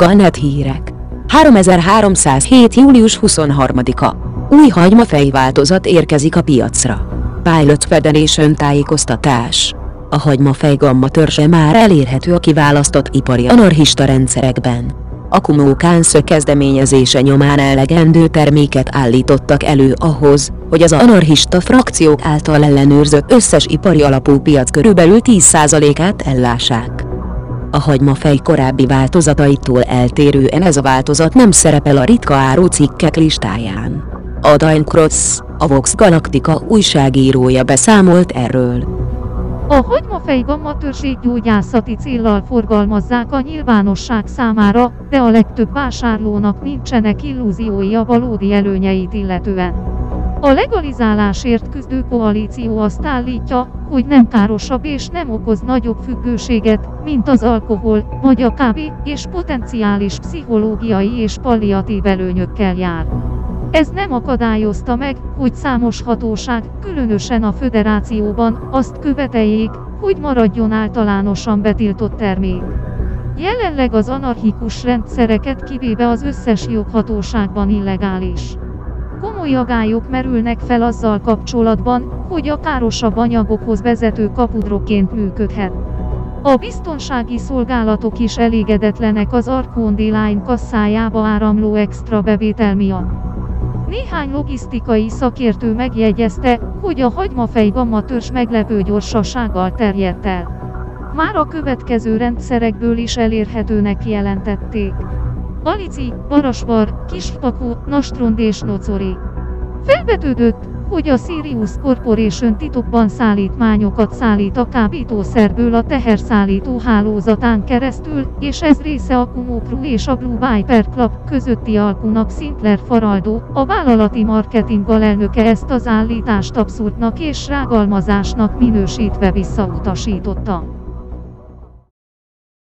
Galnet hírek. 3307. július 23-a. Új hagymafej változat érkezik a piacra. Pilot Federation tájékoztatás. A hagymafej gamma törzse már elérhető a kiválasztott ipari anarchista rendszerekben. A Kumó Kánszö kezdeményezése nyomán elegendő terméket állítottak elő ahhoz, hogy az anarchista frakciók által ellenőrzött összes ipari alapú piac körülbelül 10%-át ellássák. A hagymafej korábbi változataitól eltérően ez a változat nem szerepel a ritka árucikkek listáján. A Dine Cross, a Vox Galactica újságírója beszámolt erről. A hagymafej gamma törzsét gyógyászati céllal forgalmazzák a nyilvánosság számára, de a legtöbb vásárlónak nincsenek illúziói a valódi előnyeit illetően. A legalizálásért küzdő koalíció azt állítja, hogy nem károsabb és nem okoz nagyobb függőséget, mint az alkohol, vagy a kávé, és potenciális pszichológiai és palliatív előnyökkel jár. Ez nem akadályozta meg, hogy számos hatóság, különösen a föderációban, azt követeljék, hogy maradjon általánosan betiltott termék. Jelenleg az anarchikus rendszereket kivéve az összes joghatóságban illegális. Komoly agályok merülnek fel azzal kapcsolatban, hogy a károsabb anyagokhoz vezető kapudroként működhet. A biztonsági szolgálatok is elégedetlenek az Arcon Line kasszájába áramló extra bevétel miatt. Néhány logisztikai szakértő megjegyezte, hogy a hagymafej gamma törzs meglepő gyorsasággal terjedt el. Már a következő rendszerekből is elérhetőnek jelentették. Alici, Barasvar, Kispakó, Nastrond és Nocori. Felvetődött, hogy a Sirius Corporation titokban szállítmányokat szállít a kábítószerből a teherszállító hálózatán keresztül, és ez része a Kumokru és a Blue Viper Club közötti alkunak Sinclair Faraldo, a vállalati marketing alelnöke ezt az állítást abszurdnak és rágalmazásnak minősítve visszautasította.